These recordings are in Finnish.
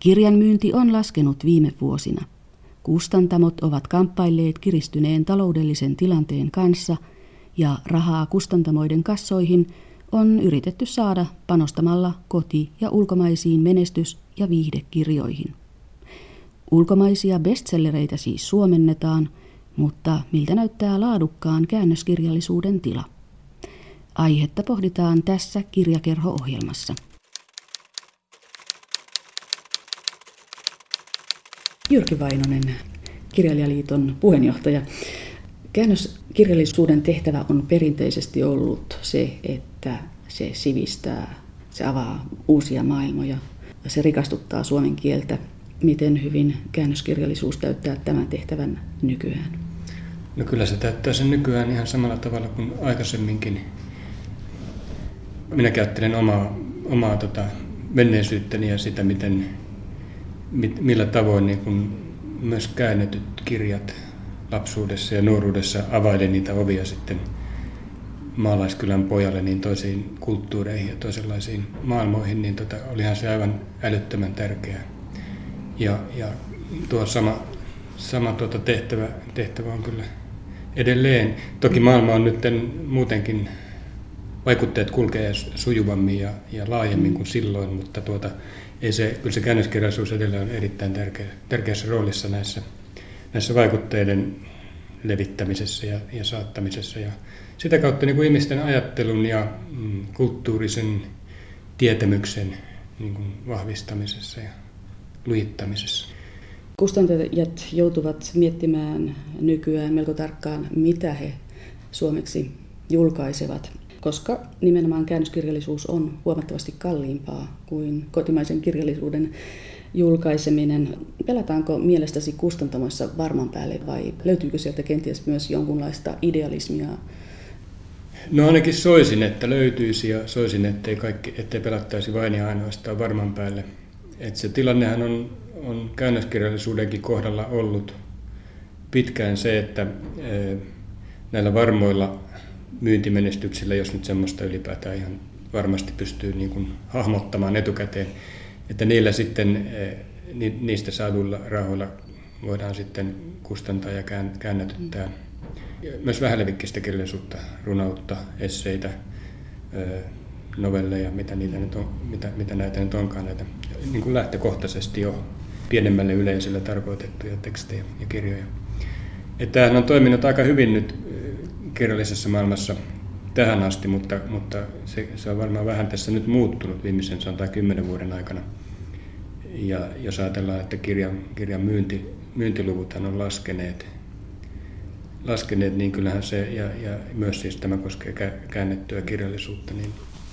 Kirjan myynti on laskenut viime vuosina. Kustantamot ovat kamppailleet kiristyneen taloudellisen tilanteen kanssa ja rahaa kustantamoiden kassoihin on yritetty saada panostamalla koti- ja ulkomaisiin menestys- ja viihdekirjoihin. Ulkomaisia bestsellereitä siis suomennetaan, mutta miltä näyttää laadukkaan käännöskirjallisuuden tila? Aihetta pohditaan tässä kirjakerho-ohjelmassa. Jyrki Vainonen, Kirjailijaliiton puheenjohtaja. Käännöskirjallisuuden tehtävä on perinteisesti ollut se, että se sivistää, se avaa uusia maailmoja, se rikastuttaa suomen kieltä. Miten hyvin käännöskirjallisuus täyttää tämän tehtävän nykyään? No kyllä se täyttää sen nykyään ihan samalla tavalla kuin aikaisemminkin. Minä käyttelen omaa, omaa tota, menneisyyttäni ja sitä, miten, mit, millä tavoin niin kun myös käännetyt kirjat lapsuudessa ja nuoruudessa availi niitä ovia sitten maalaiskylän pojalle niin toisiin kulttuureihin ja toisenlaisiin maailmoihin, niin tota, olihan se aivan älyttömän tärkeää. Ja, ja tuo sama, sama tuota tehtävä, tehtävä on kyllä edelleen. Toki maailma on nyt muutenkin, vaikutteet kulkee sujuvammin ja, ja laajemmin kuin silloin, mutta tuota, ei se, kyllä se käännöskirjallisuus edelleen on erittäin tärkeä, tärkeässä roolissa näissä, näissä vaikutteiden levittämisessä ja, ja saattamisessa. Ja sitä kautta niin kuin ihmisten ajattelun ja mm, kulttuurisen tietämyksen niin kuin vahvistamisessa ja lujittamisessa. Kustantajat joutuvat miettimään nykyään melko tarkkaan, mitä he suomeksi julkaisevat, koska nimenomaan käännöskirjallisuus on huomattavasti kalliimpaa kuin kotimaisen kirjallisuuden julkaiseminen. Pelataanko mielestäsi kustantamoissa varman päälle vai löytyykö sieltä kenties myös jonkunlaista idealismia? No ainakin soisin, että löytyisi ja soisin, ettei, kaikki, ettei pelattaisi vain ja ainoastaan varman päälle. Et se tilannehan on on käännöskirjallisuudenkin kohdalla ollut pitkään se, että e, näillä varmoilla myyntimenestyksillä, jos nyt semmoista ylipäätään ihan varmasti pystyy niin kuin hahmottamaan etukäteen, että niillä sitten e, niistä saaduilla rahoilla voidaan sitten kustantaa ja käännätyttää myös vähälevikkistä kirjallisuutta, runoutta, esseitä, e, novelleja, mitä, niitä nyt on, mitä, mitä näitä nyt onkaan, näitä niin kuin lähtökohtaisesti jo pienemmälle yleisölle tarkoitettuja tekstejä ja kirjoja. Että tämähän on toiminut aika hyvin nyt kirjallisessa maailmassa tähän asti, mutta, mutta se, se on varmaan vähän tässä nyt muuttunut viimeisen sanotaan kymmenen vuoden aikana. Ja jos ajatellaan, että kirjan, kirjan myynti, myyntiluvuthan on laskeneet, laskeneet, niin kyllähän se, ja, ja myös siis tämä koskee käännettyä kirjallisuutta, niin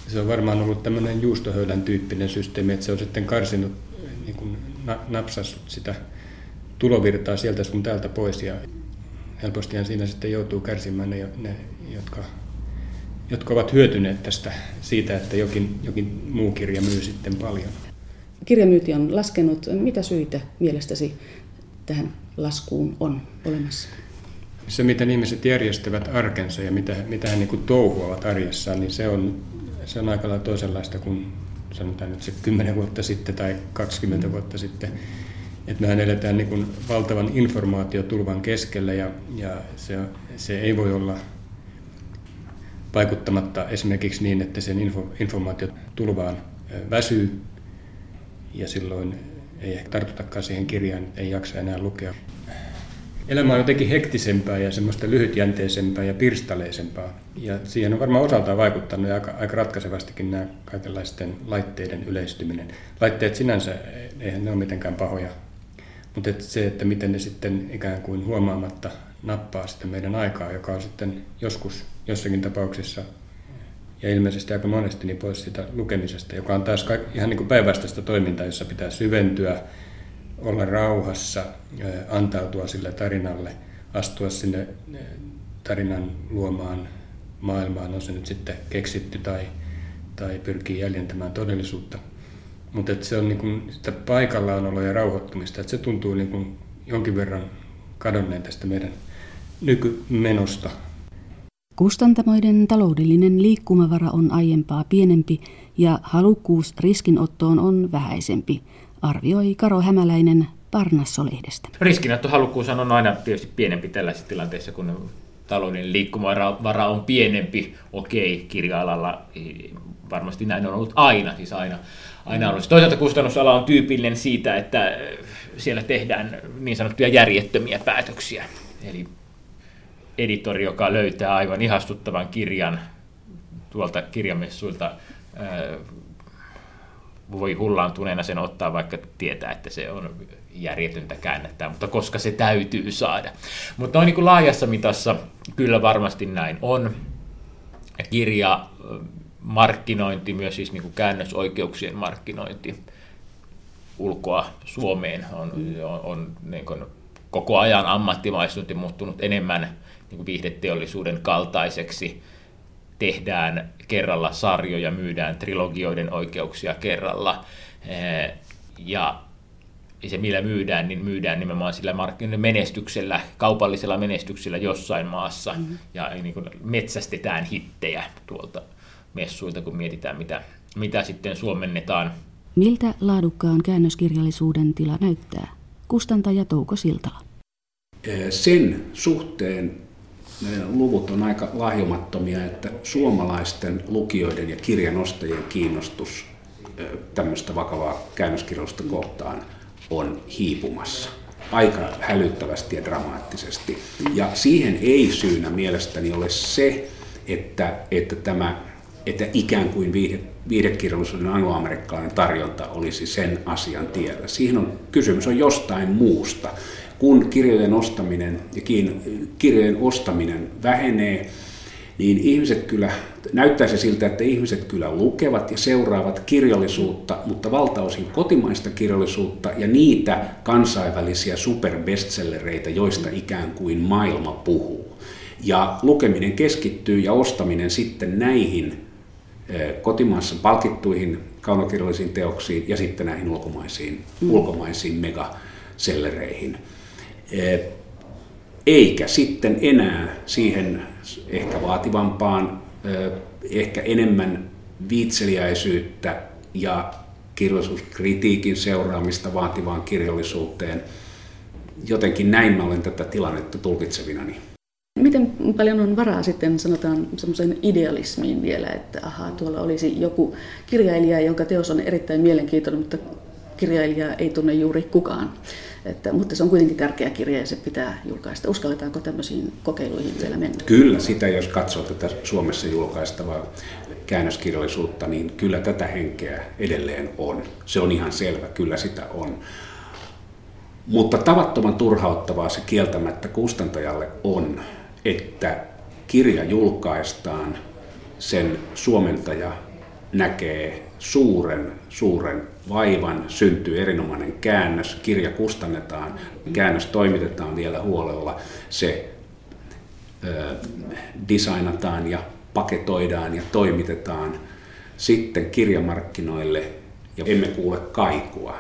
se on varmaan ollut tämmöinen juustohöylän tyyppinen systeemi, että se on sitten karsinut niin kuin napsassut sitä tulovirtaa sieltä sun täältä pois ja helpostihan siinä sitten joutuu kärsimään ne, ne jotka, jotka ovat hyötyneet tästä siitä, että jokin, jokin muu kirja myy sitten paljon. Kirjamyynti on laskenut. Mitä syitä mielestäsi tähän laskuun on olemassa? Se, miten ihmiset järjestävät arkensa ja mitä, mitä he niin kuin touhuavat arjessaan, niin se on, se on aika lailla toisenlaista kuin sanotaan nyt se 10 vuotta sitten tai 20 vuotta sitten. Että mehän eletään niin kuin valtavan informaatiotulvan keskellä ja, ja se, se ei voi olla vaikuttamatta esimerkiksi niin, että sen info, informaatiotulvaan väsyy ja silloin ei ehkä tartutakaan siihen kirjaan, ei jaksa enää lukea elämä on jotenkin hektisempää ja semmoista lyhytjänteisempää ja pirstaleisempaa. Ja siihen on varmaan osaltaan vaikuttanut aika, aika ratkaisevastikin nämä kaikenlaisten laitteiden yleistyminen. Laitteet sinänsä, eihän ne ole mitenkään pahoja, mutta et se, että miten ne sitten ikään kuin huomaamatta nappaa sitten meidän aikaa, joka on sitten joskus jossakin tapauksessa ja ilmeisesti aika monesti niin pois sitä lukemisesta, joka on taas ihan niin kuin päinvastaista toimintaa, jossa pitää syventyä, olla rauhassa, antautua sille tarinalle, astua sinne tarinan luomaan maailmaan, on se nyt sitten keksitty tai, tai pyrkii jäljentämään todellisuutta. Mutta se on niin kuin sitä paikallaanoloa ja rauhoittumista, että se tuntuu niin kuin jonkin verran kadonneen tästä meidän nykymenosta. Kustantamoiden taloudellinen liikkumavara on aiempaa pienempi ja halukkuus riskinottoon on vähäisempi – arvioi Karo Hämäläinen Parnasso-lehdestä. Riskinottohalukkuus on aina tietysti pienempi tällaisissa tilanteissa, kun talouden liikkumavara on pienempi. Okei, kirja-alalla varmasti näin on ollut aina, siis aina, aina ollut. Toisaalta kustannusala on tyypillinen siitä, että siellä tehdään niin sanottuja järjettömiä päätöksiä. Eli editori, joka löytää aivan ihastuttavan kirjan tuolta kirjamessuilta, voi hullaantuneena sen ottaa, vaikka tietää, että se on järjetöntä käännättää, mutta koska se täytyy saada. Mutta on niin kuin laajassa mitassa kyllä varmasti näin on. Kirja, markkinointi, myös siis niin kuin käännösoikeuksien markkinointi ulkoa Suomeen on, on, on niin kuin koko ajan ammattimaistunut ja muuttunut enemmän niin kuin viihdeteollisuuden kaltaiseksi. Tehdään kerralla sarjoja, myydään trilogioiden oikeuksia kerralla. Ja se millä myydään, niin myydään nimenomaan sillä markkinoiden menestyksellä, kaupallisella menestyksellä jossain maassa. Mm-hmm. Ja niin kuin metsästetään hittejä tuolta messuilta, kun mietitään, mitä, mitä sitten suomennetaan. Miltä laadukkaan käännöskirjallisuuden tila näyttää? Kustantaja Touko Siltala. Sen suhteen luvut on aika lahjomattomia, että suomalaisten lukijoiden ja kirjanostajien kiinnostus tämmöistä vakavaa käännöskirjallisuutta kohtaan on hiipumassa aika hälyttävästi ja dramaattisesti. Ja siihen ei syynä mielestäni ole se, että, että tämä että ikään kuin viihde, viihdekirjallisuuden angloamerikkalainen tarjonta olisi sen asian tiellä. Siihen on kysymys on jostain muusta. Kun kirjojen ostaminen ja kirjojen ostaminen vähenee, niin ihmiset kyllä, näyttää se siltä, että ihmiset kyllä lukevat ja seuraavat kirjallisuutta, mutta valtaosin kotimaista kirjallisuutta ja niitä kansainvälisiä superbestsellereitä, joista ikään kuin maailma puhuu. Ja lukeminen keskittyy ja ostaminen sitten näihin kotimaassa palkittuihin kaunokirjallisiin teoksiin ja sitten näihin ulkomaisiin, mm. ulkomaisiin megasellereihin. Eh, eikä sitten enää siihen ehkä vaativampaan, ehkä enemmän viitseliäisyyttä ja kirjallisuuskritiikin seuraamista vaativaan kirjallisuuteen. Jotenkin näin mä olen tätä tilannetta tulkitsevinani. Miten paljon on varaa sitten sanotaan semmoisen idealismiin vielä, että ahaa, tuolla olisi joku kirjailija, jonka teos on erittäin mielenkiintoinen, mutta kirjailijaa ei tunne juuri kukaan. Että, mutta se on kuitenkin tärkeä kirja ja se pitää julkaista. Uskalletaanko tämmöisiin kokeiluihin vielä mennä? Kyllä, sitä jos katsoo tätä Suomessa julkaistavaa käännöskirjallisuutta, niin kyllä tätä henkeä edelleen on. Se on ihan selvä, kyllä sitä on. Mutta tavattoman turhauttavaa se kieltämättä kustantajalle on, että kirja julkaistaan, sen suomentaja näkee suuren, suuren vaivan, syntyy erinomainen käännös, kirja kustannetaan, käännös toimitetaan vielä huolella, se ö, designataan ja paketoidaan ja toimitetaan sitten kirjamarkkinoille ja emme kuule kaikua.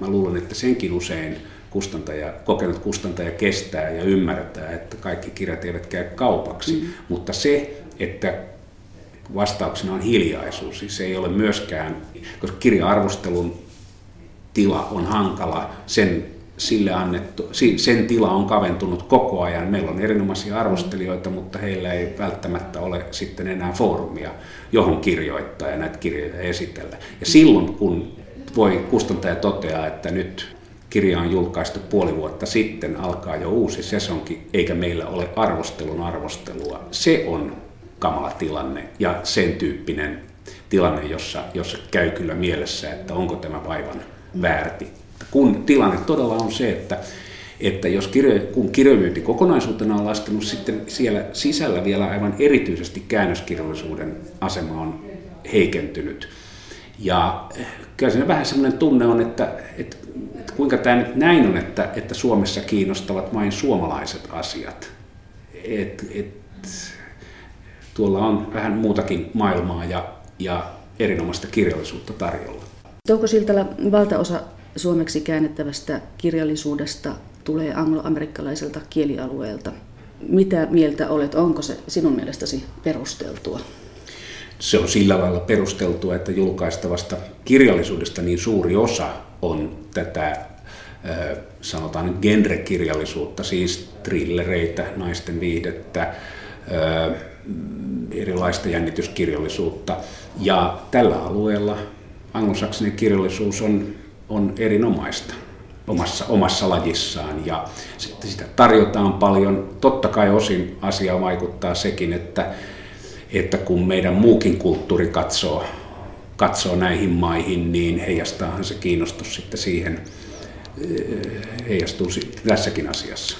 Mä luulen, että senkin usein kustantaja, kokenut kustantaja kestää ja ymmärtää, että kaikki kirjat eivät käy kaupaksi, mm. mutta se, että vastauksena on hiljaisuus. Siis se ei ole myöskään, koska kirja-arvostelun tila on hankala, sen, sille annettu, sen tila on kaventunut koko ajan. Meillä on erinomaisia arvostelijoita, mutta heillä ei välttämättä ole sitten enää foorumia, johon kirjoittaa ja näitä kirjoja esitellä. Ja silloin, kun voi kustantaja toteaa, että nyt kirja on julkaistu puoli vuotta sitten, alkaa jo uusi sesonki, eikä meillä ole arvostelun arvostelua. Se on kamala tilanne ja sen tyyppinen tilanne, jossa, jossa käy kyllä mielessä, että onko tämä vaivan väärti. Kun tilanne todella on se, että, että jos kirjo, kun kirjomyynti kokonaisuutena on laskenut, sitten siellä sisällä vielä aivan erityisesti käännöskirjallisuuden asema on heikentynyt. Ja kyllä siinä vähän sellainen tunne on, että, että, että kuinka tämä nyt näin on, että, että Suomessa kiinnostavat vain suomalaiset asiat. Et, et, tuolla on vähän muutakin maailmaa ja, ja erinomaista kirjallisuutta tarjolla. Touko Siltala, valtaosa suomeksi käännettävästä kirjallisuudesta tulee angloamerikkalaiselta kielialueelta. Mitä mieltä olet, onko se sinun mielestäsi perusteltua? Se on sillä lailla perusteltua, että julkaistavasta kirjallisuudesta niin suuri osa on tätä sanotaan genrekirjallisuutta, siis trillereitä, naisten viihdettä, erilaista jännityskirjallisuutta. Ja tällä alueella anglosaksinen kirjallisuus on, on erinomaista omassa, omassa lajissaan ja sitä tarjotaan paljon. Totta kai osin asia vaikuttaa sekin, että, että kun meidän muukin kulttuuri katsoo, katsoo näihin maihin, niin heijastaahan se kiinnostus sitten siihen, eh, heijastuu tässäkin asiassa.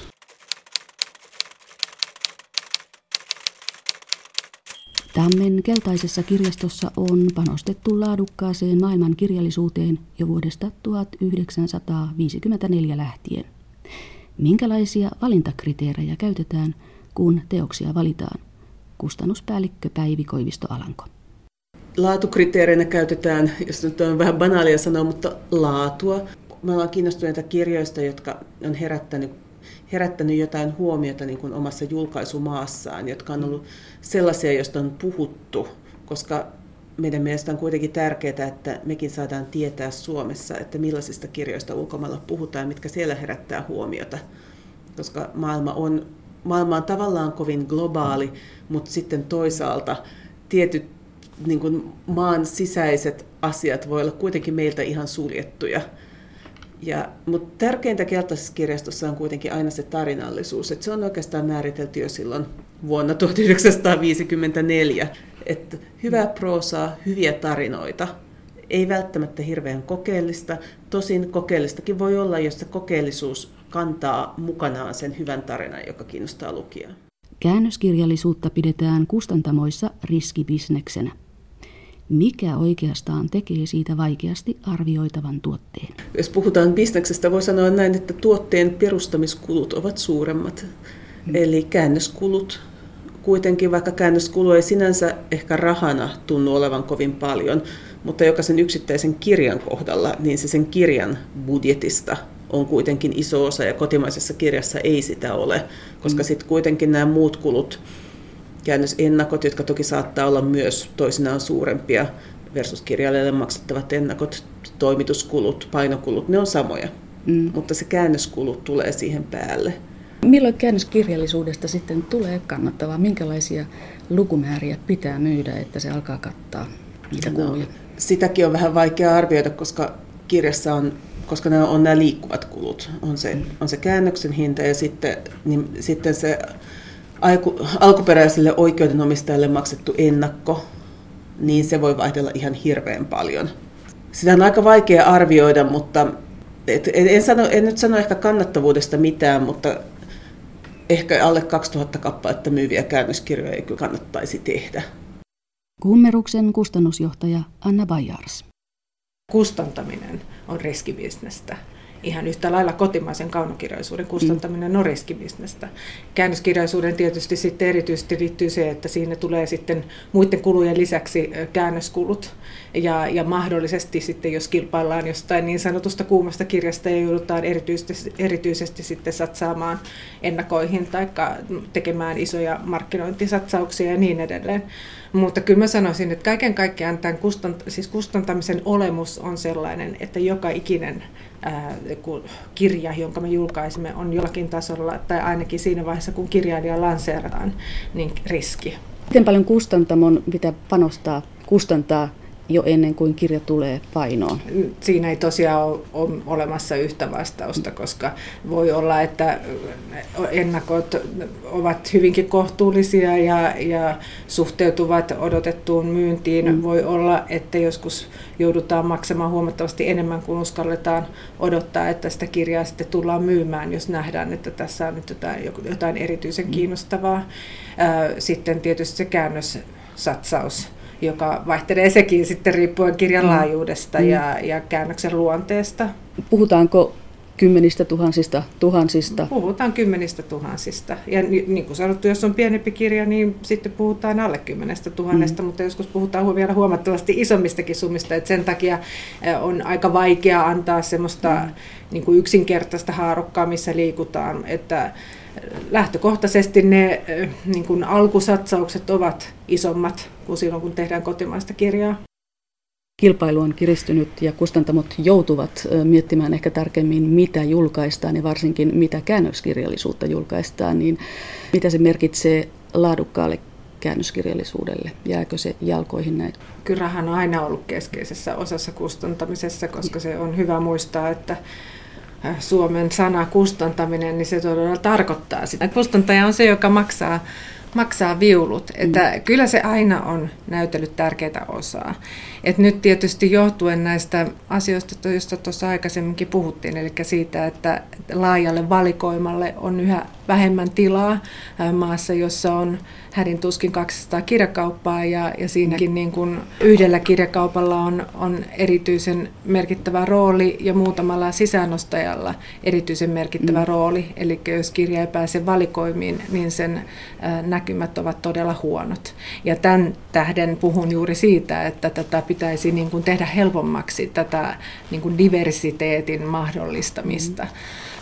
Tammen keltaisessa kirjastossa on panostettu laadukkaaseen maailman kirjallisuuteen jo vuodesta 1954 lähtien. Minkälaisia valintakriteerejä käytetään, kun teoksia valitaan? Kustannuspäällikkö Päivi Koivisto Alanko. Laatukriteereinä käytetään, jos nyt on vähän banaalia sanoa, mutta laatua. Me ollaan kiinnostuneita kirjoista, jotka on herättänyt herättänyt jotain huomiota niin kuin omassa julkaisumaassaan, jotka on ollut sellaisia, joista on puhuttu, koska meidän mielestä on kuitenkin tärkeää, että mekin saadaan tietää Suomessa, että millaisista kirjoista ulkomailla puhutaan, mitkä siellä herättää huomiota. Koska maailma on, maailma on tavallaan kovin globaali, mutta sitten toisaalta tietyt niin kuin maan sisäiset asiat voi olla kuitenkin meiltä ihan suljettuja. Ja, mutta tärkeintä keltaisessa kirjastossa on kuitenkin aina se tarinallisuus, että se on oikeastaan määritelty jo silloin vuonna 1954, että hyvää proosaa, hyviä tarinoita, ei välttämättä hirveän kokeellista, tosin kokeellistakin voi olla, jos se kokeellisuus kantaa mukanaan sen hyvän tarinan, joka kiinnostaa lukijaa. Käännöskirjallisuutta pidetään kustantamoissa riskibisneksenä mikä oikeastaan tekee siitä vaikeasti arvioitavan tuotteen. Jos puhutaan bisneksestä, voi sanoa näin, että tuotteen perustamiskulut ovat suuremmat. Hmm. Eli käännöskulut, kuitenkin vaikka käännöskulu ei sinänsä ehkä rahana tunnu olevan kovin paljon, mutta jokaisen yksittäisen kirjan kohdalla, niin se sen kirjan budjetista on kuitenkin iso osa ja kotimaisessa kirjassa ei sitä ole, koska mm. sitten kuitenkin nämä muut kulut, käännösennakot, jotka toki saattaa olla myös toisinaan suurempia versus kirjailijalle maksettavat ennakot, toimituskulut, painokulut, ne on samoja. Mm. Mutta se käännöskulu tulee siihen päälle. Milloin käännöskirjallisuudesta sitten tulee kannattavaa? Minkälaisia lukumääriä pitää myydä, että se alkaa kattaa niitä no, kuluja? Sitäkin on vähän vaikea arvioida, koska kirjassa on koska nämä on nämä liikkuvat kulut. On se, mm. on se käännöksen hinta ja sitten, niin, sitten se alkuperäiselle oikeudenomistajalle maksettu ennakko, niin se voi vaihdella ihan hirveän paljon. Sitä on aika vaikea arvioida, mutta et, en, sano, en nyt sano ehkä kannattavuudesta mitään, mutta ehkä alle 2000 kappaletta myyviä käännöskirjoja ei kyllä kannattaisi tehdä. Kummeruksen kustannusjohtaja Anna Bajars. Kustantaminen on riskibisnestä ihan yhtä lailla kotimaisen kaunokirjallisuuden kustantaminen on riskibisnestä. Käännöskirjallisuuden tietysti sitten erityisesti liittyy se, että siinä tulee sitten muiden kulujen lisäksi käännöskulut. Ja, ja mahdollisesti sitten, jos kilpaillaan jostain niin sanotusta kuumasta kirjasta ja joudutaan erityisesti, erityisesti sitten satsaamaan ennakoihin tai tekemään isoja markkinointisatsauksia ja niin edelleen. Mutta kyllä mä sanoisin, että kaiken kaikkiaan tämän kustant, siis kustantamisen olemus on sellainen, että joka ikinen kirja, jonka me julkaisimme, on jollakin tasolla, tai ainakin siinä vaiheessa, kun kirjailija lanseerataan, niin riski. Miten paljon kustantamon pitää panostaa, kustantaa jo ennen kuin kirja tulee painoon? Siinä ei tosiaan ole, ole olemassa yhtä vastausta, koska voi olla, että ennakot ovat hyvinkin kohtuullisia ja, ja suhteutuvat odotettuun myyntiin. Mm. Voi olla, että joskus joudutaan maksamaan huomattavasti enemmän kuin uskalletaan odottaa, että sitä kirjaa sitten tullaan myymään, jos nähdään, että tässä on nyt jotain, jotain erityisen mm. kiinnostavaa. Sitten tietysti se käännössatsaus joka vaihtelee sekin sitten riippuen kirjan mm. laajuudesta mm. ja, ja käännöksen luonteesta. Puhutaanko kymmenistä tuhansista, tuhansista? Puhutaan kymmenistä tuhansista. Ja niin kuin sanottu, jos on pienempi kirja, niin sitten puhutaan alle kymmenestä tuhannesta, mm. mutta joskus puhutaan vielä huomattavasti isommistakin summista. Että sen takia on aika vaikea antaa semmoista mm. niin kuin yksinkertaista haarukkaa, missä liikutaan. Että lähtökohtaisesti ne niin kuin alkusatsaukset ovat isommat kuin silloin, kun tehdään kotimaista kirjaa. kilpailu on kiristynyt ja kustantamot joutuvat miettimään ehkä tarkemmin, mitä julkaistaan ja varsinkin mitä käännöskirjallisuutta julkaistaan, niin mitä se merkitsee laadukkaalle käännöskirjallisuudelle? Jääkö se jalkoihin näin? Kyllä on aina ollut keskeisessä osassa kustantamisessa, koska se on hyvä muistaa, että Suomen sana kustantaminen, niin se todella tarkoittaa sitä. Kustantaja on se, joka maksaa maksaa viulut. Että mm. Kyllä se aina on näytellyt tärkeää osaa. Et nyt tietysti johtuen näistä asioista, joista tuossa aikaisemminkin puhuttiin, eli siitä, että laajalle valikoimalle on yhä vähemmän tilaa maassa, jossa on hädin tuskin 200 kirjakauppaa ja, ja siinäkin niin kuin yhdellä kirjakaupalla on, on erityisen merkittävä rooli ja muutamalla sisäänostajalla erityisen merkittävä mm. rooli. Eli jos kirja ei pääse valikoimiin, niin sen näkymät ovat todella huonot. Ja tämän tähden puhun juuri siitä, että tätä pitäisi niin kuin tehdä helpommaksi tätä niin kuin diversiteetin mahdollistamista. Mm.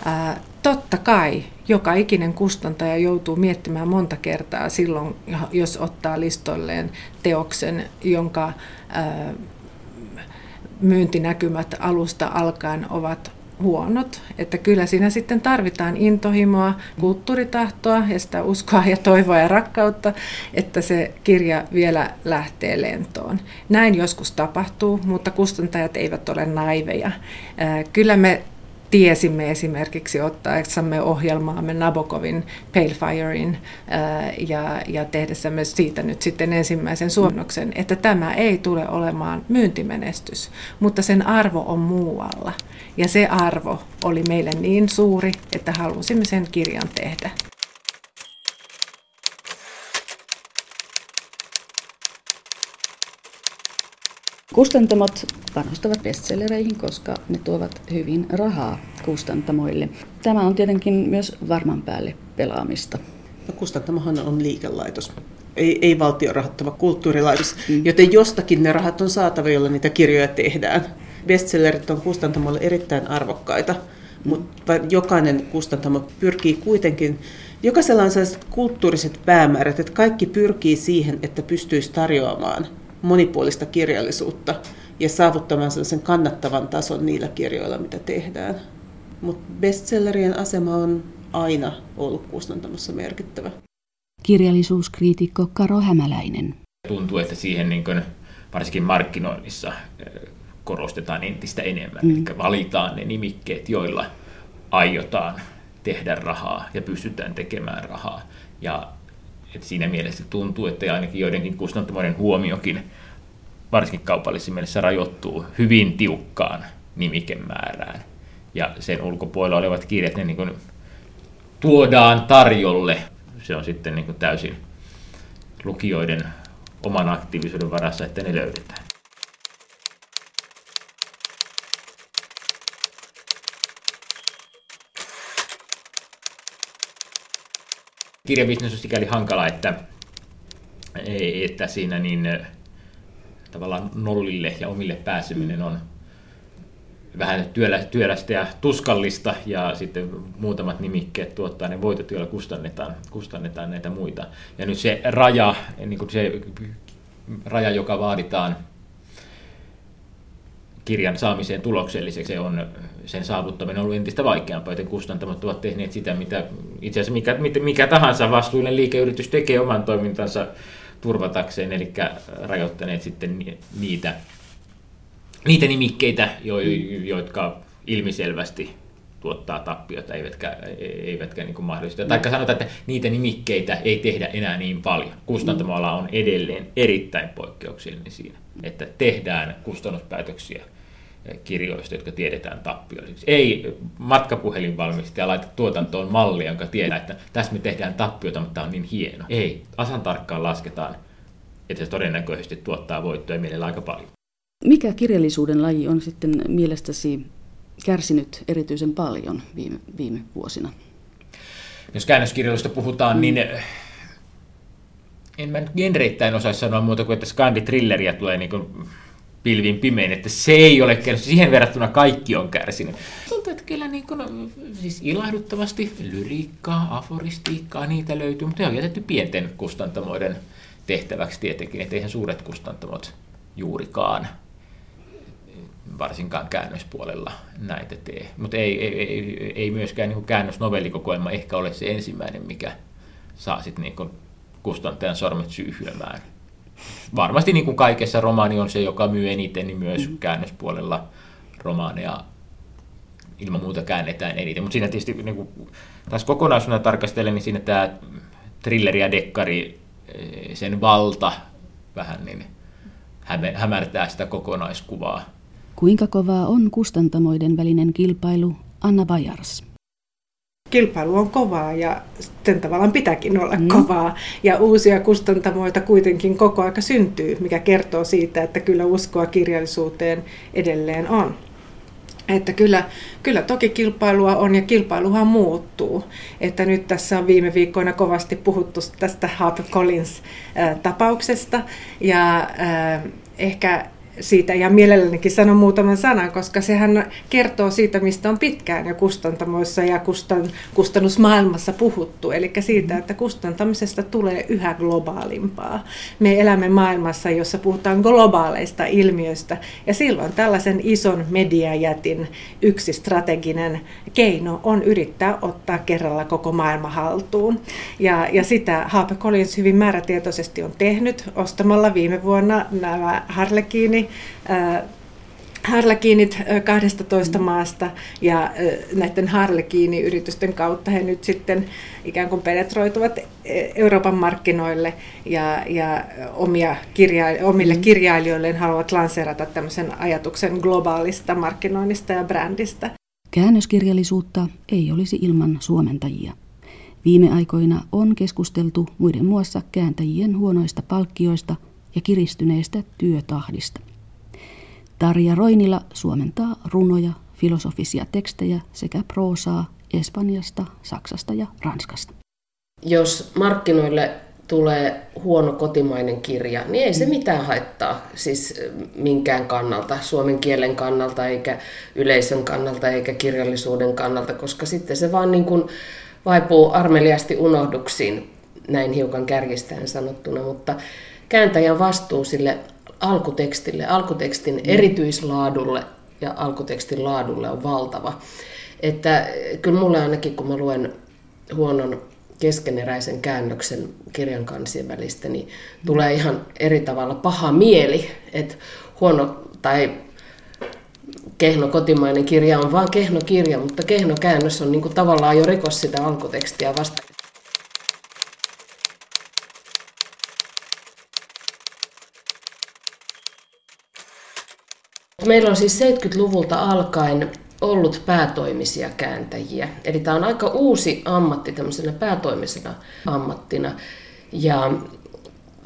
Ää, totta kai joka ikinen kustantaja joutuu miettimään monta kertaa silloin, jos ottaa listoilleen teoksen, jonka ää, myyntinäkymät alusta alkaen ovat huonot. Että kyllä siinä sitten tarvitaan intohimoa, kulttuuritahtoa ja sitä uskoa ja toivoa ja rakkautta, että se kirja vielä lähtee lentoon. Näin joskus tapahtuu, mutta kustantajat eivät ole naiveja. Kyllä me tiesimme esimerkiksi ottaessamme ohjelmaamme Nabokovin Pale Firein ja, ja tehdessämme siitä nyt sitten ensimmäisen suomennoksen, että tämä ei tule olemaan myyntimenestys, mutta sen arvo on muualla. Ja se arvo oli meille niin suuri, että halusimme sen kirjan tehdä. Kustantamot panostavat bestsellereihin, koska ne tuovat hyvin rahaa kustantamoille. Tämä on tietenkin myös varman päälle pelaamista. No, kustantamohan on liikelaitos, ei, ei valtion rahoittava kulttuurilaitos, mm. joten jostakin ne rahat on saatava, jolla niitä kirjoja tehdään. Bestsellerit on kustantamolle erittäin arvokkaita, mm. mutta jokainen kustantamo pyrkii kuitenkin Jokaisella on sellaiset kulttuuriset päämäärät, että kaikki pyrkii siihen, että pystyisi tarjoamaan monipuolista kirjallisuutta ja saavuttamaan sellaisen kannattavan tason niillä kirjoilla, mitä tehdään. Mutta bestsellerien asema on aina ollut kustantamossa merkittävä. Kirjallisuuskriitikko Karo Hämäläinen. Tuntuu, että siihen niin kuin, varsinkin markkinoinnissa korostetaan entistä enemmän. Mm. Eli valitaan ne nimikkeet, joilla aiotaan tehdä rahaa ja pystytään tekemään rahaa. Ja et siinä mielessä tuntuu, että ainakin joidenkin kustantamoiden huomiokin varsinkin kaupallisessa mielessä rajoittuu hyvin tiukkaan nimikemäärään. Ja sen ulkopuolella olevat kirjat ne niin kuin tuodaan tarjolle. Se on sitten niin kuin täysin lukijoiden oman aktiivisuuden varassa, että ne löydetään. Kirjabisnes on sikäli hankala, että, että siinä niin tavallaan nollille ja omille pääseminen on vähän työlästä ja tuskallista ja sitten muutamat nimikkeet tuottaa ne voitot, joilla kustannetaan, kustannetaan näitä muita. Ja nyt se raja, niin kuin se raja, joka vaaditaan kirjan saamiseen tulokselliseksi, se on sen saavuttaminen on ollut entistä vaikeampaa, joten kustantamot ovat tehneet sitä, mitä itse asiassa mikä, mikä tahansa vastuullinen liikeyritys tekee oman toimintansa turvatakseen, eli rajoittaneet sitten niitä, niitä nimikkeitä, jo, jotka ilmiselvästi tuottaa tappiota, eivätkä, eivätkä niin mahdollista. Tai sanotaan, että niitä nimikkeitä ei tehdä enää niin paljon. Kustantamoala on edelleen erittäin poikkeuksellinen siinä, että tehdään kustannuspäätöksiä kirjoista, jotka tiedetään tappiollisiksi. Ei matkapuhelinvalmistaja laita tuotantoon mallia, jonka tietää, että tässä me tehdään tappiota, mutta tämä on niin hieno. Ei, asan tarkkaan lasketaan, että se todennäköisesti tuottaa voittoja mielellä aika paljon. Mikä kirjallisuuden laji on sitten mielestäsi kärsinyt erityisen paljon viime, viime vuosina? Jos käännöskirjallisuudesta puhutaan, mm. niin en mä nyt genreittäin osaisi sanoa muuta kuin, että skandithrilleriä tulee niin kuin pilvin pimein, että se ei ole kärsinyt. Siihen verrattuna kaikki on kärsinyt. Tuntuu, että kyllä niin kuin, siis ilahduttavasti lyriikkaa, aforistiikkaa, niitä löytyy, mutta ne on jätetty pienten kustantamoiden tehtäväksi tietenkin, että eihän suuret kustantamot juurikaan varsinkaan käännöspuolella näitä tee. Mutta ei, ei, ei, ei myöskään niin käännösnovellikokoelma ehkä ole se ensimmäinen, mikä saa sitten niin kustantajan sormet syyhyämään. Varmasti niin kuin kaikessa romaani on se, joka myy eniten, niin myös mm. käännöspuolella romaaneja ilman muuta käännetään eniten. Mutta siinä tietysti niin kuin, taas kokonaisuudena tarkastellen, niin siinä tämä trilleri ja dekkari, eh, sen valta vähän niin hämärtää sitä kokonaiskuvaa. Kuinka kovaa on kustantamoiden välinen kilpailu? Anna Bajars. Kilpailu on kovaa ja sen tavallaan pitääkin olla mm. kovaa. Ja uusia kustantamoita kuitenkin koko aika syntyy, mikä kertoo siitä, että kyllä uskoa kirjallisuuteen edelleen on. Että kyllä, kyllä toki kilpailua on ja kilpailuhan muuttuu. Että nyt tässä on viime viikkoina kovasti puhuttu tästä Harper Collins-tapauksesta ja ehkä siitä ja mielellänikin sanon muutaman sanan, koska sehän kertoo siitä, mistä on pitkään jo kustantamoissa ja kustan, kustannusmaailmassa puhuttu. Eli siitä, että kustantamisesta tulee yhä globaalimpaa. Me elämme maailmassa, jossa puhutaan globaaleista ilmiöistä ja silloin tällaisen ison mediajätin yksi strateginen keino on yrittää ottaa kerralla koko maailma haltuun. Ja, ja sitä Collins hyvin määrätietoisesti on tehnyt ostamalla viime vuonna nämä Harlekiini Harlekiinit 12 maasta ja näiden Harlekiini-yritysten kautta he nyt sitten ikään kuin penetroituvat Euroopan markkinoille ja, ja omia kirja, omille mm. kirjailijoilleen haluavat lanseerata tämmöisen ajatuksen globaalista markkinoinnista ja brändistä. Käännöskirjallisuutta ei olisi ilman suomentajia. Viime aikoina on keskusteltu muiden muassa kääntäjien huonoista palkkioista ja kiristyneestä työtahdista. Tarja Roinila suomentaa runoja, filosofisia tekstejä sekä proosaa Espanjasta, Saksasta ja Ranskasta. Jos markkinoille tulee huono kotimainen kirja, niin ei se mm. mitään haittaa siis minkään kannalta, suomen kielen kannalta, eikä yleisön kannalta, eikä kirjallisuuden kannalta, koska sitten se vaan niin kuin vaipuu armeliasti unohduksiin, näin hiukan kärjistäen sanottuna, mutta kääntäjän vastuu sille alkutekstille, alkutekstin mm. erityislaadulle ja alkutekstin laadulle on valtava. Että kyllä mulle ainakin, kun mä luen huonon keskeneräisen käännöksen kirjan kansien välistä, niin tulee ihan eri tavalla paha mieli, että huono tai kehno kotimainen kirja on vaan kehno kirja, mutta kehno käännös on niin kuin tavallaan jo rikos sitä alkutekstiä vastaan. Meillä on siis 70-luvulta alkaen ollut päätoimisia kääntäjiä. Eli tämä on aika uusi ammatti tämmöisenä päätoimisena ammattina. Ja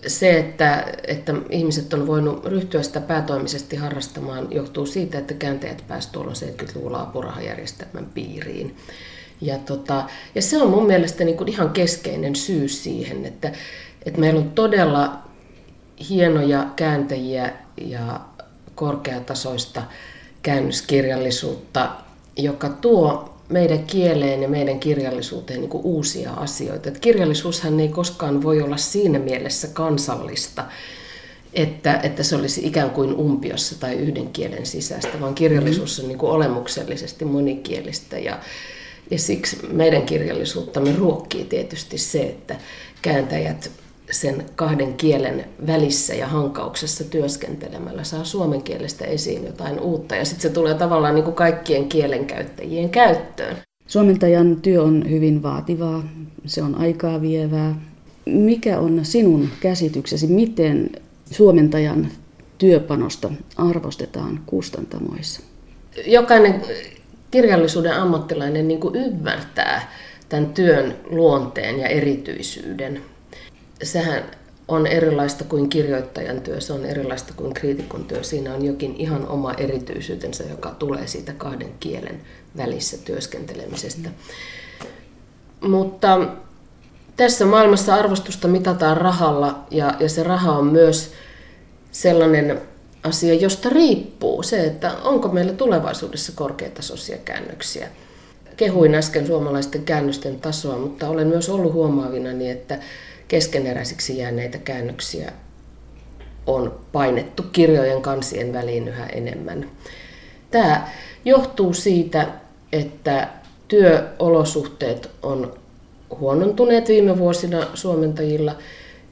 se, että, että ihmiset on voinut ryhtyä sitä päätoimisesti harrastamaan, johtuu siitä, että kääntäjät pääsivät tuolla 70-luvulla apurahajärjestelmän piiriin. Ja, tota, ja se on mun mielestä niin kuin ihan keskeinen syy siihen, että, että meillä on todella hienoja kääntäjiä ja korkeatasoista käännöskirjallisuutta, joka tuo meidän kieleen ja meidän kirjallisuuteen niin kuin uusia asioita. Et kirjallisuushan ei koskaan voi olla siinä mielessä kansallista, että, että se olisi ikään kuin umpiossa tai yhden kielen sisäistä, vaan kirjallisuus on niin kuin olemuksellisesti monikielistä ja, ja siksi meidän kirjallisuuttamme ruokkii tietysti se, että kääntäjät sen kahden kielen välissä ja hankauksessa työskentelemällä saa suomen kielestä esiin jotain uutta ja sitten se tulee tavallaan niin kuin kaikkien kielenkäyttäjien käyttöön. Suomentajan työ on hyvin vaativaa, se on aikaa vievää. Mikä on sinun käsityksesi, miten suomentajan työpanosta arvostetaan kustantamoissa? Jokainen kirjallisuuden ammattilainen niin kuin ymmärtää tämän työn luonteen ja erityisyyden sehän on erilaista kuin kirjoittajan työ, se on erilaista kuin kriitikon työ. Siinä on jokin ihan oma erityisyytensä, joka tulee siitä kahden kielen välissä työskentelemisestä. Mutta tässä maailmassa arvostusta mitataan rahalla ja, ja se raha on myös sellainen asia, josta riippuu se, että onko meillä tulevaisuudessa korkeatasoisia käännöksiä. Kehuin äsken suomalaisten käännösten tasoa, mutta olen myös ollut huomaavina, niin että keskeneräisiksi jääneitä käännöksiä on painettu kirjojen kansien väliin yhä enemmän. Tämä johtuu siitä, että työolosuhteet on huonontuneet viime vuosina suomentajilla,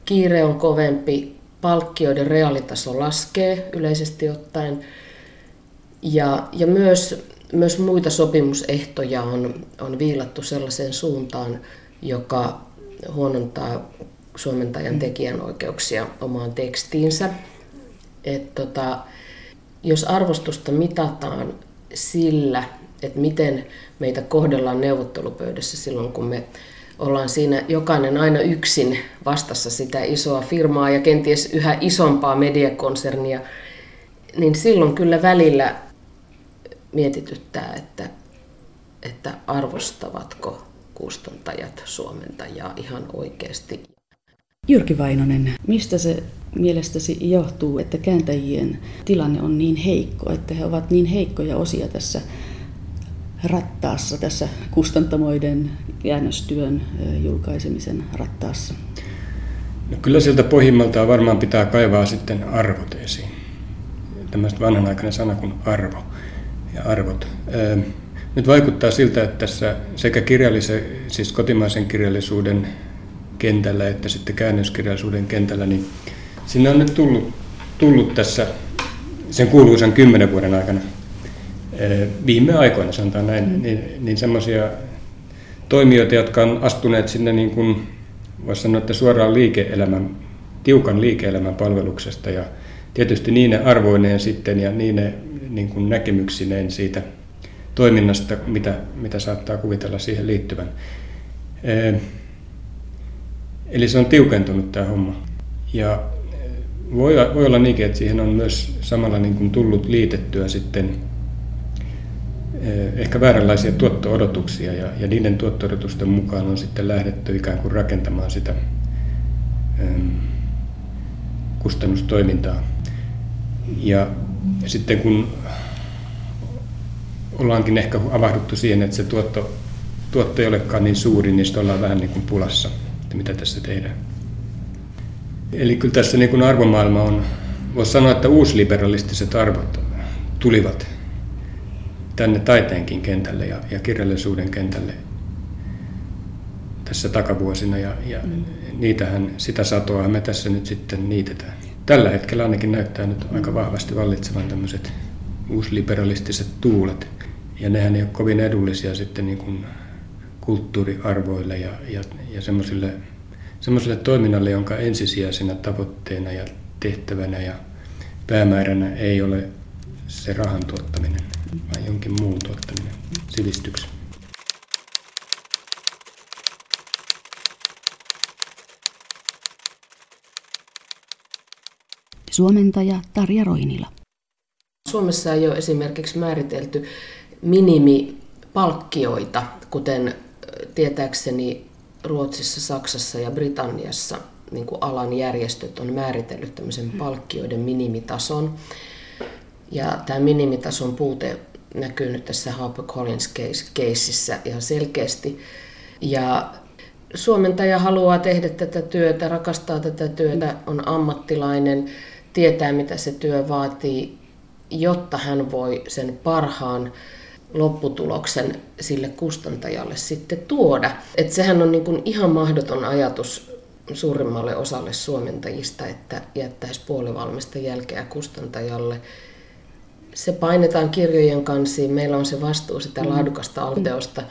kiire on kovempi, palkkioiden reaalitaso laskee yleisesti ottaen ja, ja myös, myös muita sopimusehtoja on, on viilattu sellaiseen suuntaan, joka huonontaa suomentajan tekijänoikeuksia omaan tekstiinsä. Et tota, jos arvostusta mitataan sillä, että miten meitä kohdellaan neuvottelupöydässä silloin, kun me ollaan siinä jokainen aina yksin vastassa sitä isoa firmaa ja kenties yhä isompaa mediakonsernia, niin silloin kyllä välillä mietityttää, että, että arvostavatko kustantajat suomentajaa ihan oikeasti. Jyrki Vainonen, mistä se mielestäsi johtuu, että kääntäjien tilanne on niin heikko, että he ovat niin heikkoja osia tässä rattaassa, tässä kustantamoiden käännöstyön julkaisemisen rattaassa? No kyllä sieltä pohjimmaltaan varmaan pitää kaivaa sitten arvot esiin. Tämmöistä vanhanaikainen sana kuin arvo ja arvot. Nyt vaikuttaa siltä, että tässä sekä kirjallisen, siis kotimaisen kirjallisuuden kentällä että sitten käännöskirjallisuuden kentällä, niin sinne on nyt tullut, tullut tässä sen kuuluisan kymmenen vuoden aikana viime aikoina, sanotaan näin, mm. niin, niin semmoisia toimijoita, jotka on astuneet sinne niin kuin, voisi sanoa, että suoraan liike-elämän, tiukan liike-elämän palveluksesta ja tietysti niine arvoineen sitten ja niine niin kuin näkemyksineen siitä toiminnasta, mitä, mitä saattaa kuvitella siihen liittyvän. Eli se on tiukentunut tämä homma. Ja voi, voi olla niinkin, että siihen on myös samalla niin kuin tullut liitettyä sitten ehkä vääränlaisia tuotto-odotuksia ja, ja niiden tuotto-odotusten mukaan on sitten lähdetty ikään kuin rakentamaan sitä äm, kustannustoimintaa. Ja sitten kun ollaankin ehkä avahduttu siihen, että se tuotto, tuotto ei olekaan niin suuri, niin sitten ollaan vähän niin kuin pulassa, että mitä tässä tehdään. Eli kyllä tässä niin kuin arvomaailma on, voisi sanoa, että uusliberalistiset arvot tulivat tänne taiteenkin kentälle ja, ja kirjallisuuden kentälle tässä takavuosina ja, ja mm. niitähän, sitä satoa me tässä nyt sitten niitetään. Tällä hetkellä ainakin näyttää nyt aika vahvasti vallitsevan tämmöiset uusliberalistiset tuulet ja nehän ei ole kovin edullisia sitten niin kuin kulttuuriarvoille ja, ja, ja semmoisille, semmoiselle toiminnalle, jonka ensisijaisena tavoitteena ja tehtävänä ja päämääränä ei ole se rahan tuottaminen, vaan jonkin muun tuottaminen, sivistyksen. Suomentaja Tarja Roinila. Suomessa ei ole esimerkiksi määritelty minimipalkkioita, kuten tietääkseni Ruotsissa, Saksassa ja Britanniassa niin kuin alan järjestöt on määritellyt tämmöisen palkkioiden minimitason. Ja tämä minimitason puute näkyy nyt tässä HarperCollins-keississä ihan selkeästi. Ja suomentaja haluaa tehdä tätä työtä, rakastaa tätä työtä, on ammattilainen, tietää mitä se työ vaatii, jotta hän voi sen parhaan lopputuloksen sille kustantajalle sitten tuoda. Et sehän on niin kuin ihan mahdoton ajatus suurimmalle osalle suomentajista, että jättäisi puolivalmista jälkeä kustantajalle. Se painetaan kirjojen kansiin, meillä on se vastuu sitä mm. laadukasta alteosta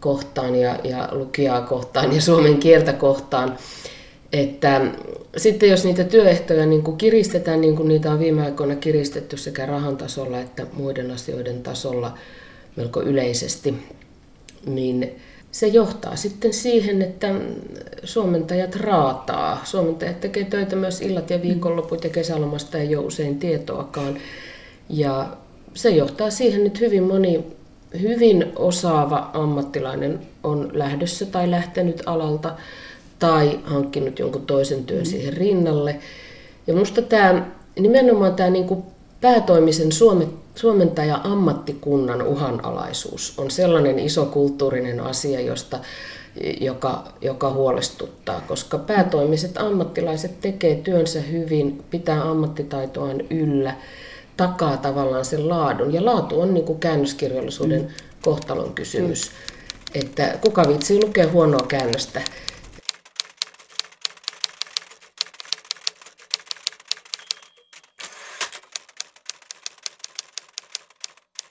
kohtaan ja, ja lukijaa kohtaan ja suomen kieltä kohtaan. Että sitten jos niitä työehtoja niin kuin kiristetään, niin kuin niitä on viime aikoina kiristetty sekä rahan tasolla että muiden asioiden tasolla melko yleisesti, niin se johtaa sitten siihen, että suomentajat raataa. Suomentajat tekee töitä myös illat ja viikonloput ja kesälomasta ei ole usein tietoakaan. Ja se johtaa siihen, että hyvin moni hyvin osaava ammattilainen on lähdössä tai lähtenyt alalta tai hankkinut jonkun toisen työn mm. siihen rinnalle. Ja minusta tämä, nimenomaan tämä niin kuin päätoimisen suomentaja ammattikunnan uhanalaisuus on sellainen iso kulttuurinen asia, josta, joka, joka huolestuttaa, koska päätoimiset ammattilaiset tekee työnsä hyvin, pitää ammattitaitoaan yllä, takaa tavallaan sen laadun. Ja laatu on niin kuin käännöskirjallisuuden mm. kohtalon kysymys. Mm. Että kuka viitsii lukea huonoa käännöstä,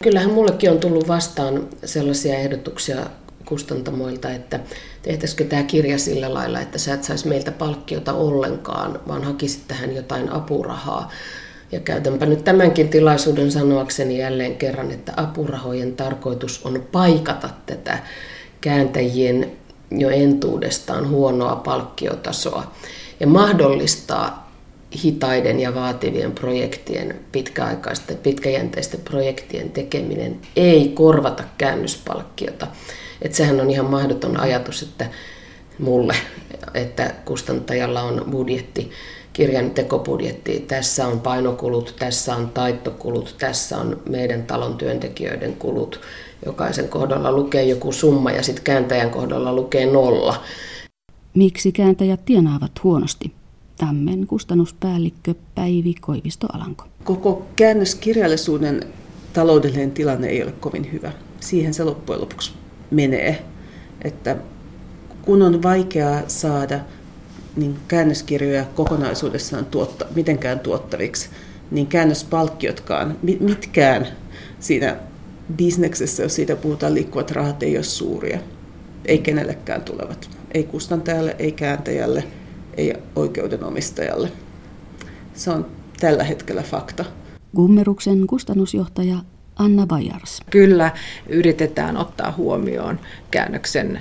Kyllähän mullekin on tullut vastaan sellaisia ehdotuksia kustantamoilta, että tehtäisikö tämä kirja sillä lailla, että sä et saisi meiltä palkkiota ollenkaan, vaan hakisit tähän jotain apurahaa. Ja käytänpä nyt tämänkin tilaisuuden sanoakseni jälleen kerran, että apurahojen tarkoitus on paikata tätä kääntäjien jo entuudestaan huonoa palkkiotasoa ja mahdollistaa hitaiden ja vaativien projektien, pitkäaikaisten, pitkäjänteisten projektien tekeminen ei korvata käännöspalkkiota. Että sehän on ihan mahdoton ajatus, että mulle, että kustantajalla on budjetti, kirjan tekobudjetti, tässä on painokulut, tässä on taittokulut, tässä on meidän talon työntekijöiden kulut. Jokaisen kohdalla lukee joku summa ja sitten kääntäjän kohdalla lukee nolla. Miksi kääntäjät tienaavat huonosti? Tammen kustannuspäällikkö Päivi Koivisto-Alanko. Koko käännöskirjallisuuden taloudellinen tilanne ei ole kovin hyvä. Siihen se loppujen lopuksi menee. Että kun on vaikeaa saada niin käännöskirjoja kokonaisuudessaan tuotta, mitenkään tuottaviksi, niin käännöspalkkiotkaan, mitkään siinä bisneksessä, jos siitä puhutaan, liikkuvat rahat ei ole suuria. Ei kenellekään tulevat. Ei kustantajalle, ei kääntäjälle, ei oikeudenomistajalle. Se on tällä hetkellä fakta. Gummeruksen kustannusjohtaja Anna Bajars. Kyllä yritetään ottaa huomioon käännöksen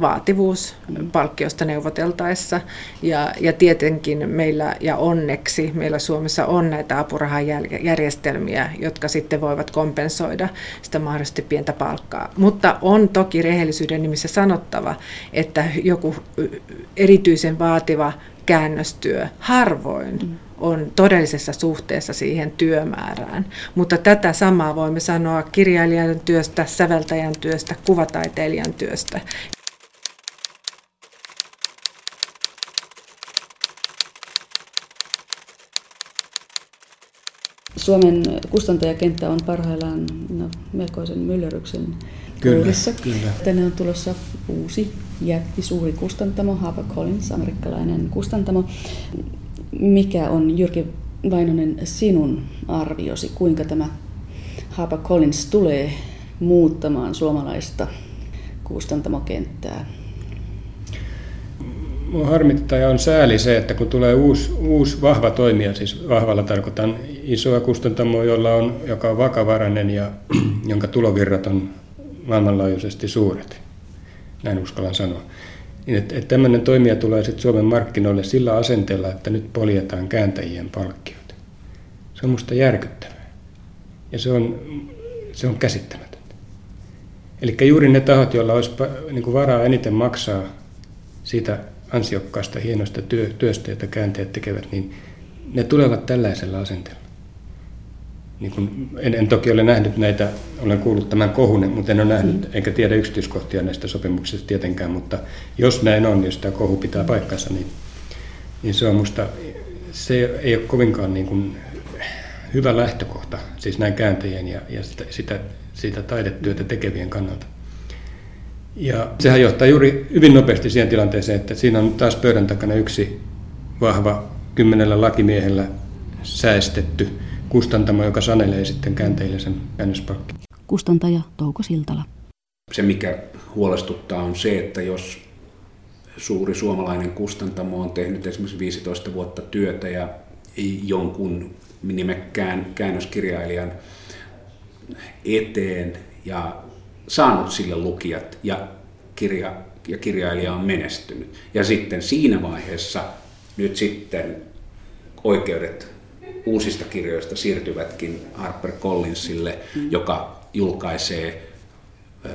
vaativuus palkkiosta neuvoteltaessa. Ja, ja tietenkin meillä, ja onneksi meillä Suomessa on näitä apurahajärjestelmiä, jotka sitten voivat kompensoida sitä mahdollisesti pientä palkkaa. Mutta on toki rehellisyyden nimissä sanottava, että joku erityisen vaativa käännöstyö harvoin on todellisessa suhteessa siihen työmäärään. Mutta tätä samaa voimme sanoa kirjailijan työstä, säveltäjän työstä, kuvataiteilijan työstä. Suomen kustantajakenttä on parhaillaan no, melkoisen myllerryksen kourissa. Kyllä. Tänne on tulossa uusi jätti, suuri kustantamo, Collins, amerikkalainen kustantamo. Mikä on Jyrki Vainonen sinun arviosi, kuinka tämä Collins tulee muuttamaan suomalaista kustantamokenttää? Mua harmittaa ja on sääli se, että kun tulee uusi, uusi vahva toimija, siis vahvalla tarkoitan isoa kustantamoa, jolla on, joka on vakavarainen ja jonka tulovirrat on maailmanlaajuisesti suuret, näin uskallan sanoa. Niin että, että tämmöinen toimija tulee sitten Suomen markkinoille sillä asenteella, että nyt poljetaan kääntäjien palkkioita. Se on musta järkyttävää. Ja se on, se on käsittämätöntä. Eli juuri ne tahot, joilla olisi niin kuin varaa eniten maksaa siitä ansiokkaasta, hienosta työ, työstä, jota kääntäjät tekevät, niin ne tulevat tällaisella asenteella. Niin kun, en, en toki ole nähnyt näitä, olen kuullut tämän kohun, mutta en ole nähnyt, mm. enkä tiedä yksityiskohtia näistä sopimuksista tietenkään, mutta jos näin on, jos tämä kohu pitää paikkansa, niin, niin se on musta, se ei ole kovinkaan niin kuin hyvä lähtökohta, siis näin kääntäjien ja, ja sitä, sitä, sitä taidetyötä tekevien kannalta. Ja sehän johtaa juuri hyvin nopeasti siihen tilanteeseen, että siinä on taas pöydän takana yksi vahva kymmenellä lakimiehellä säästetty kustantamo, joka sanelee sitten käänteille sen käännöspalkki. Kustantaja Touko Siltala. Se, mikä huolestuttaa, on se, että jos suuri suomalainen kustantamo on tehnyt esimerkiksi 15 vuotta työtä ja jonkun nimekkään käännöskirjailijan eteen ja saanut sille lukijat ja, kirja, ja kirjailija on menestynyt. Ja sitten siinä vaiheessa nyt sitten oikeudet uusista kirjoista siirtyvätkin Harper Collinsille, mm. joka julkaisee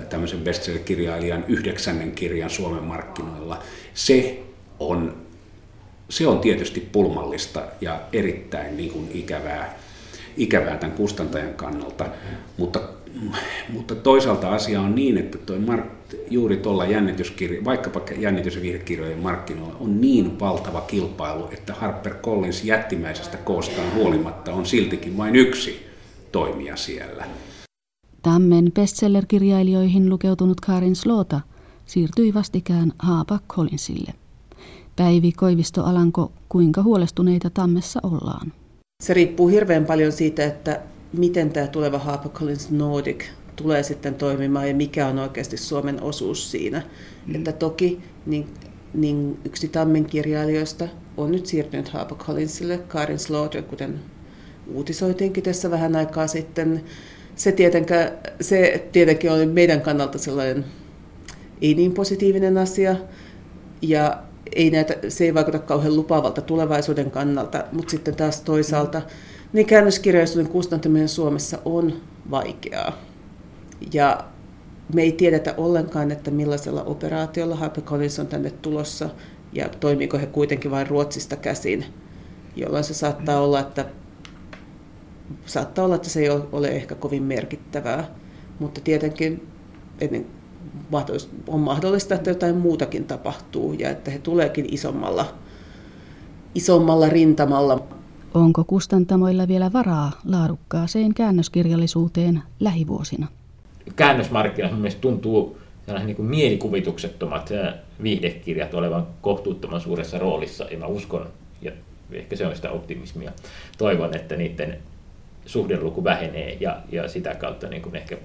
tämmöisen bestseller-kirjailijan yhdeksännen kirjan Suomen markkinoilla. Se on, se on tietysti pulmallista ja erittäin niin kuin ikävää, ikävää tämän kustantajan kannalta, mutta mutta toisaalta asia on niin, että toi mark, juuri tuolla jännityskirja, vaikkapa jännitys- ja viihdekirjojen markkinoilla on niin valtava kilpailu, että Harper Collins jättimäisestä koostaan huolimatta on siltikin vain yksi toimija siellä. Tammen bestseller-kirjailijoihin lukeutunut Karin Slota siirtyi vastikään Haapa Collinsille. Päivi Koivisto Alanko, kuinka huolestuneita Tammessa ollaan? Se riippuu hirveän paljon siitä, että miten tämä tuleva HarperCollins Nordic tulee sitten toimimaan ja mikä on oikeasti Suomen osuus siinä. Mm. Että toki niin, niin yksi Tammen kirjailijoista on nyt siirtynyt HarperCollinsille, Karin Slaughter, kuten uutisoitiinkin tässä vähän aikaa sitten. Se, se tietenkin oli meidän kannalta sellainen ei niin positiivinen asia, ja ei näitä, se ei vaikuta kauhean lupaavalta tulevaisuuden kannalta, mutta sitten taas toisaalta niin käännöskirjallisuuden kustantaminen Suomessa on vaikeaa. Ja me ei tiedetä ollenkaan, että millaisella operaatiolla HarperCollins on tänne tulossa ja toimiiko he kuitenkin vain Ruotsista käsin, jolloin se saattaa olla, että saattaa olla, että se ei ole ehkä kovin merkittävää, mutta tietenkin ennen on mahdollista, että jotain muutakin tapahtuu ja että he tuleekin isommalla, isommalla rintamalla. Onko kustantamoilla vielä varaa laadukkaaseen käännöskirjallisuuteen lähivuosina? Käännösmarkkinat mielestäni tuntuu niin kuin mielikuvituksettomat viihdekirjat olevan kohtuuttoman suuressa roolissa. Ja mä uskon, ja ehkä se on sitä optimismia, toivon, että niiden suhdeluku vähenee ja, ja sitä kautta niin kuin ehkä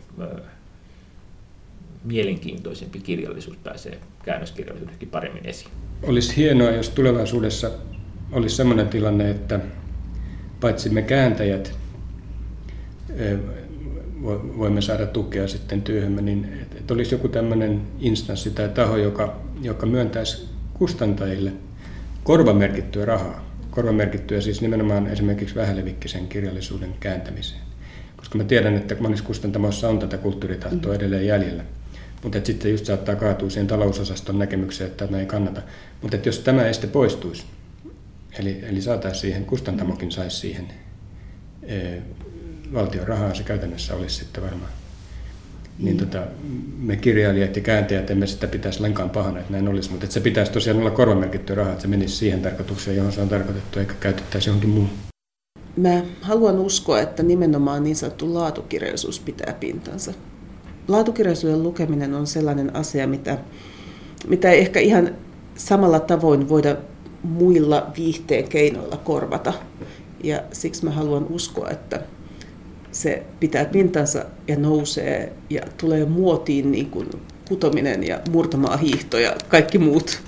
mielenkiintoisempi kirjallisuus pääsee käännöskirjallisuudessakin paremmin esiin. Olisi hienoa, jos tulevaisuudessa olisi sellainen tilanne, että paitsi me kääntäjät voimme saada tukea sitten työhömme, niin että olisi joku tämmöinen instanssi tai taho, joka, joka myöntäisi kustantajille korvamerkittyä rahaa. Korvamerkittyä siis nimenomaan esimerkiksi vähälevikkisen kirjallisuuden kääntämiseen. Koska mä tiedän, että monissa kustantamoissa on tätä kulttuuritahtoa edelleen jäljellä. Mutta sitten just saattaa kaatua siihen talousosaston näkemykseen, että tämä ei kannata. Mutta jos tämä este poistuisi, eli, eli saataisiin siihen, kustantamokin saisi siihen e, valtion rahaa, se käytännössä olisi sitten varmaan. Niin tota, me kirjailijat ja kääntäjät emme sitä pitäisi lainkaan pahana, että näin olisi, mutta se pitäisi tosiaan olla korvamerkitty rahaa, että se menisi siihen tarkoitukseen, johon se on tarkoitettu, eikä käytettäisi johonkin muuhun. Mä haluan uskoa, että nimenomaan niin sanottu laatukirjallisuus pitää pintansa laatukirjallisuuden lukeminen on sellainen asia, mitä, mitä ei ehkä ihan samalla tavoin voida muilla viihteen keinoilla korvata. Ja siksi mä haluan uskoa, että se pitää pintansa ja nousee ja tulee muotiin niin kuin kutominen ja murtomaa hiihto ja kaikki muut